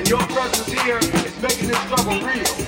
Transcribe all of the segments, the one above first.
and your presence here is making this struggle real.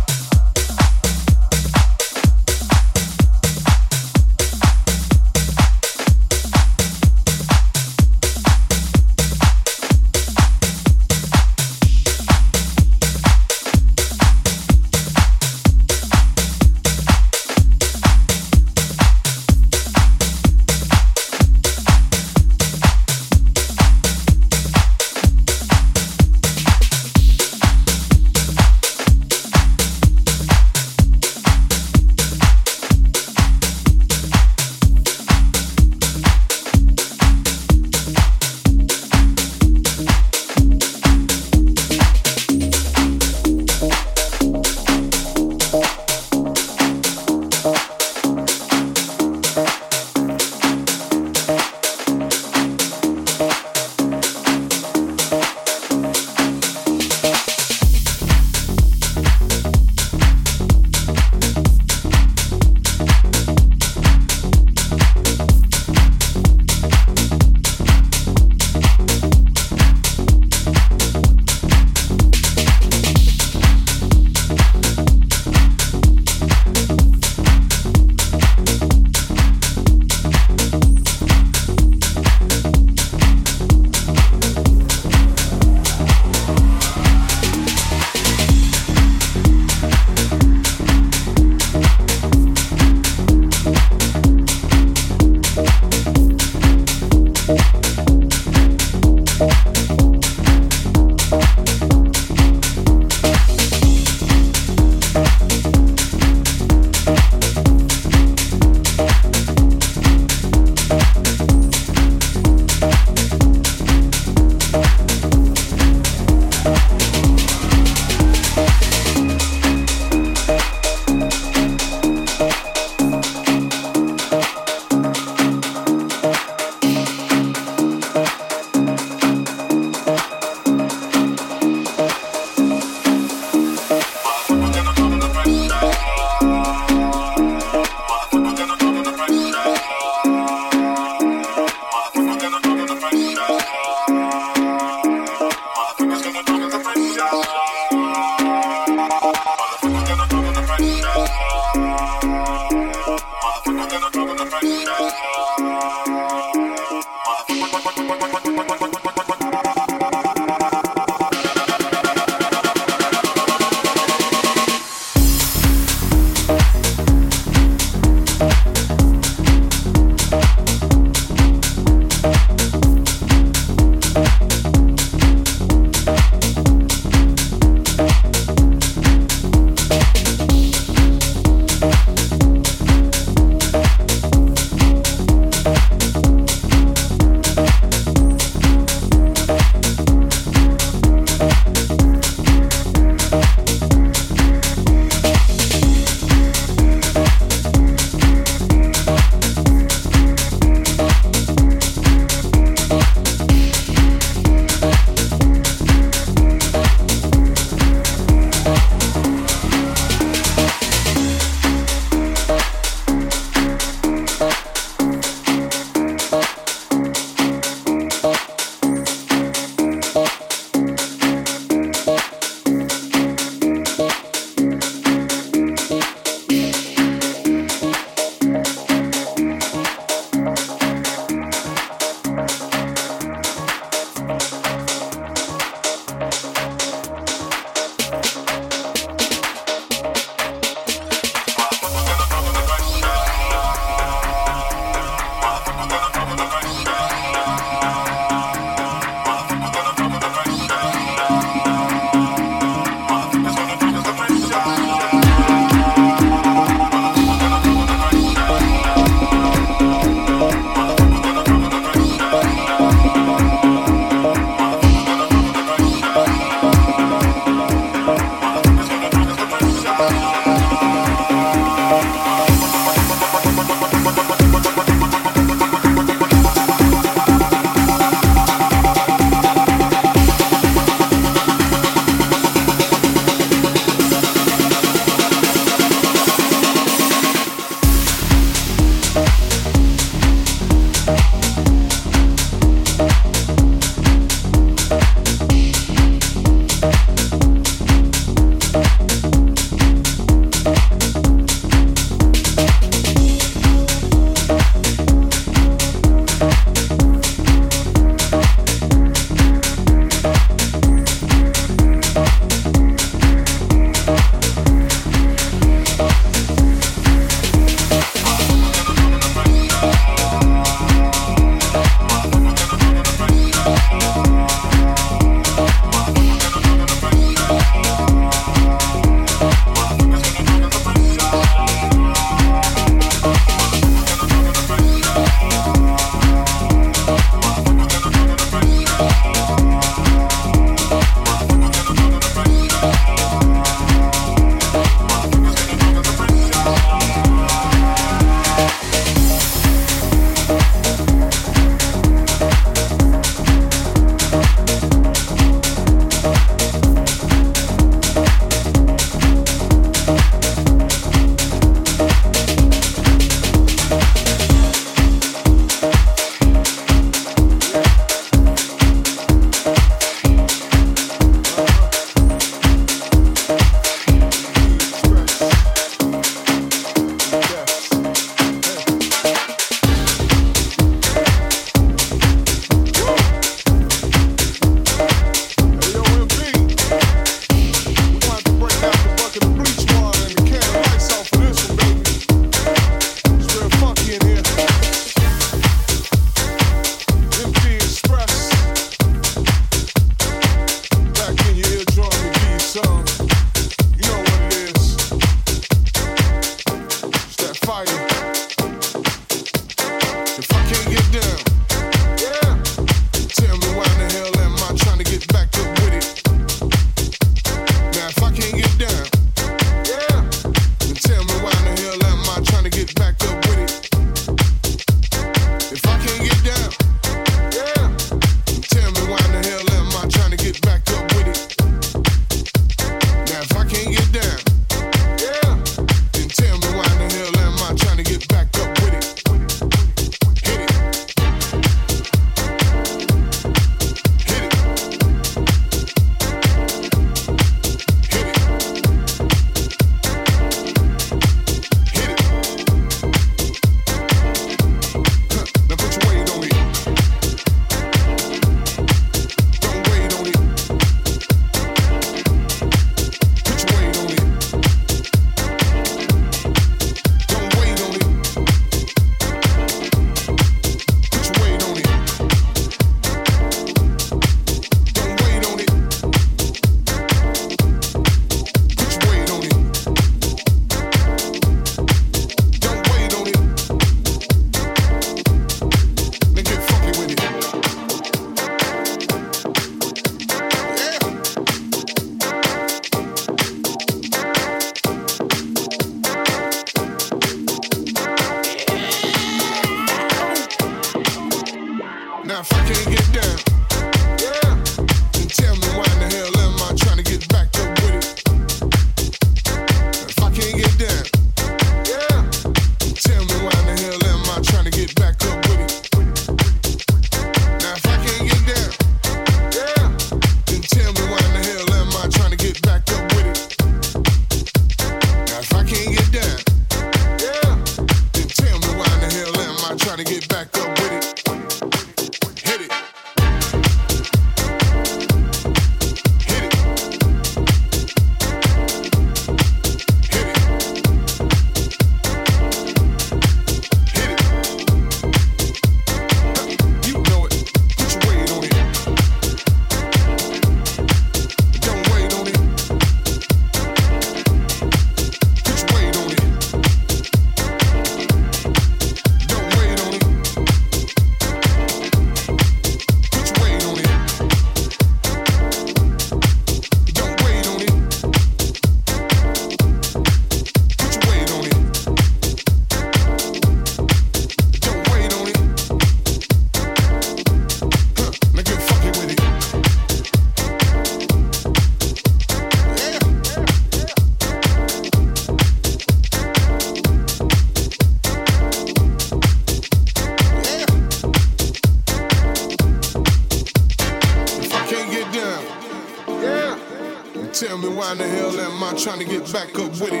Tell me why the hell am I trying to get back up with it?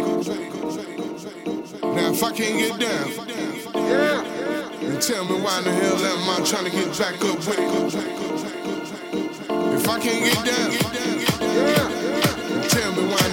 Now if I can't get down, yeah. Then tell me why the hell am I trying to get back up with it? If I can't get down, yeah. Tell me why.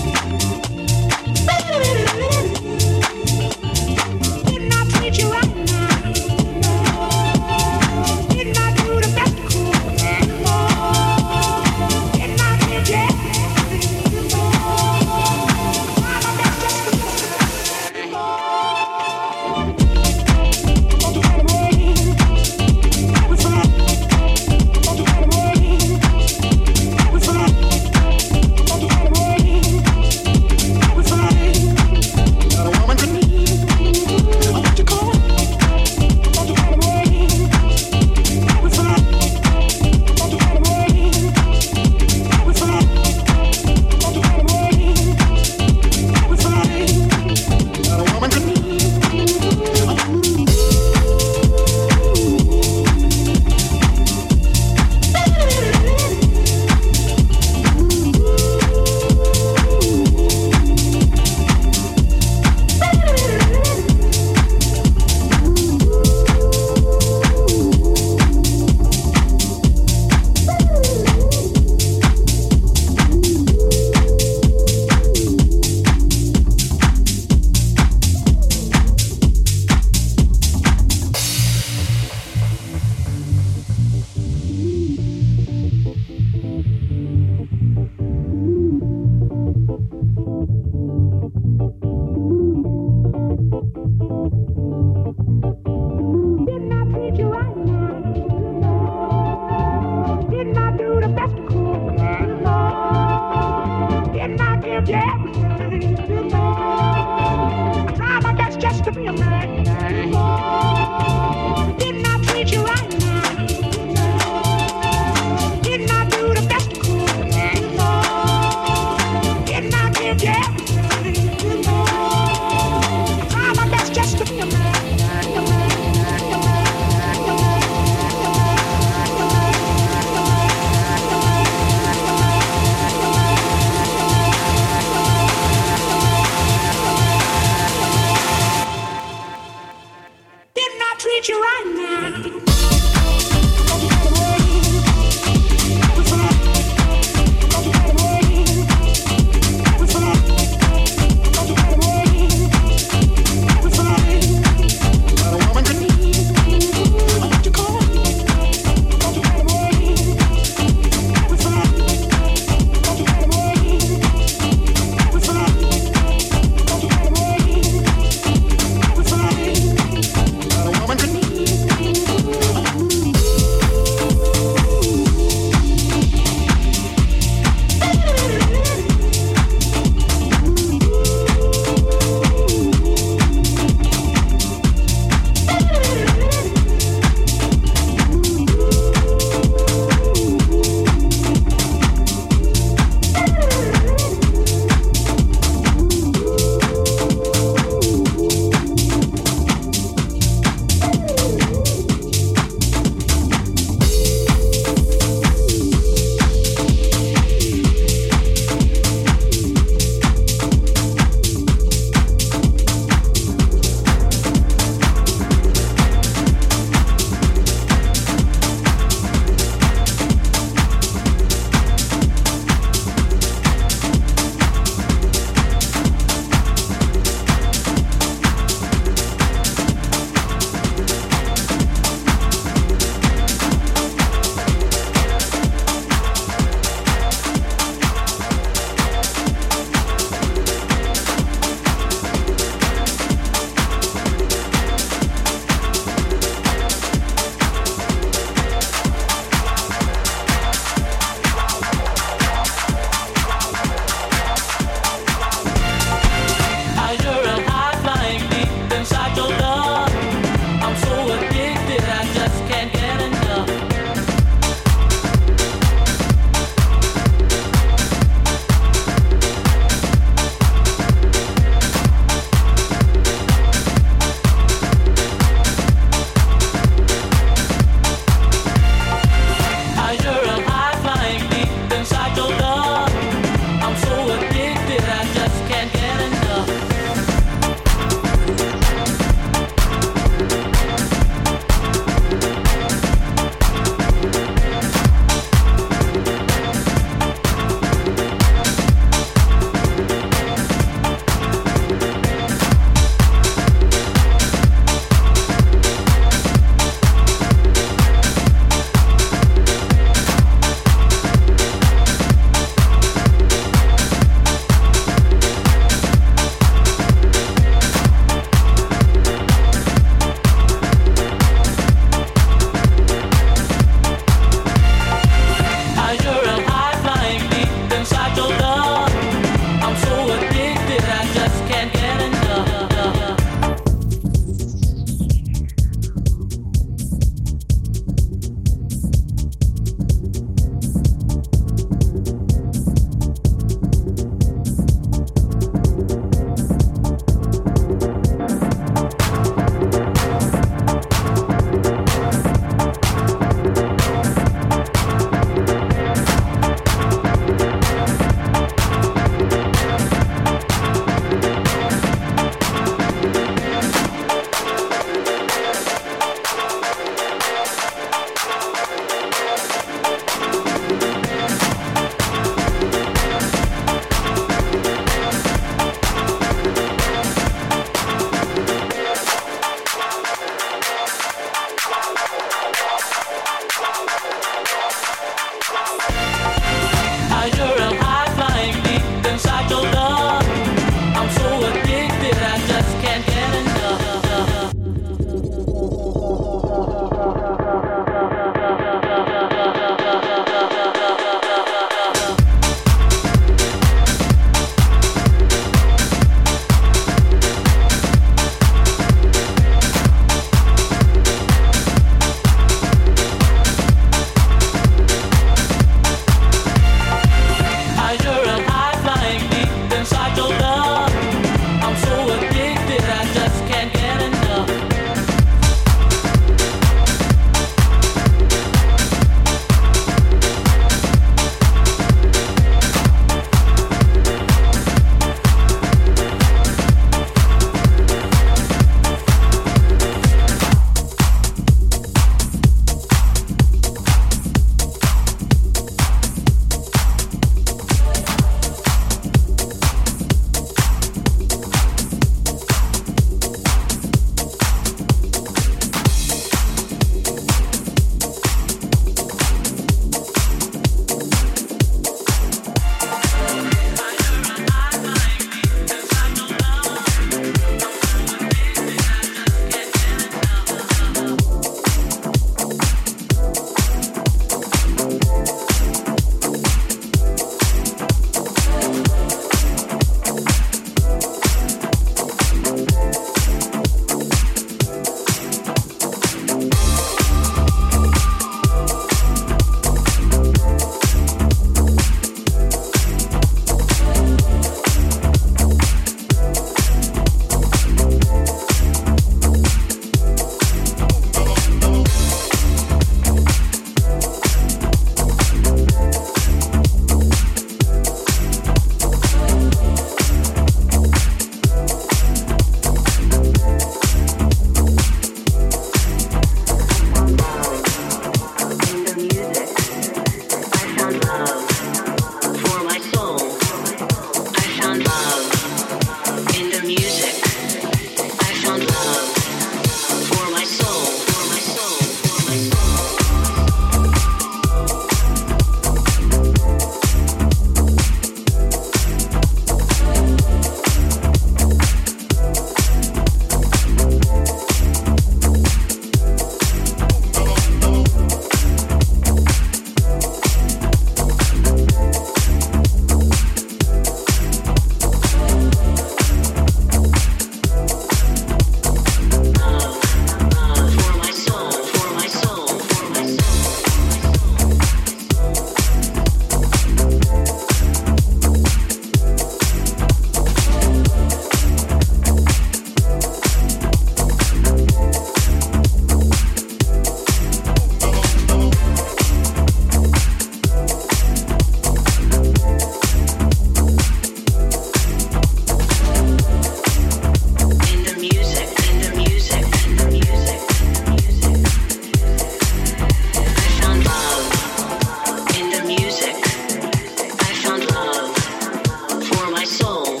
my soul.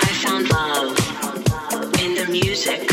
I found love in the music.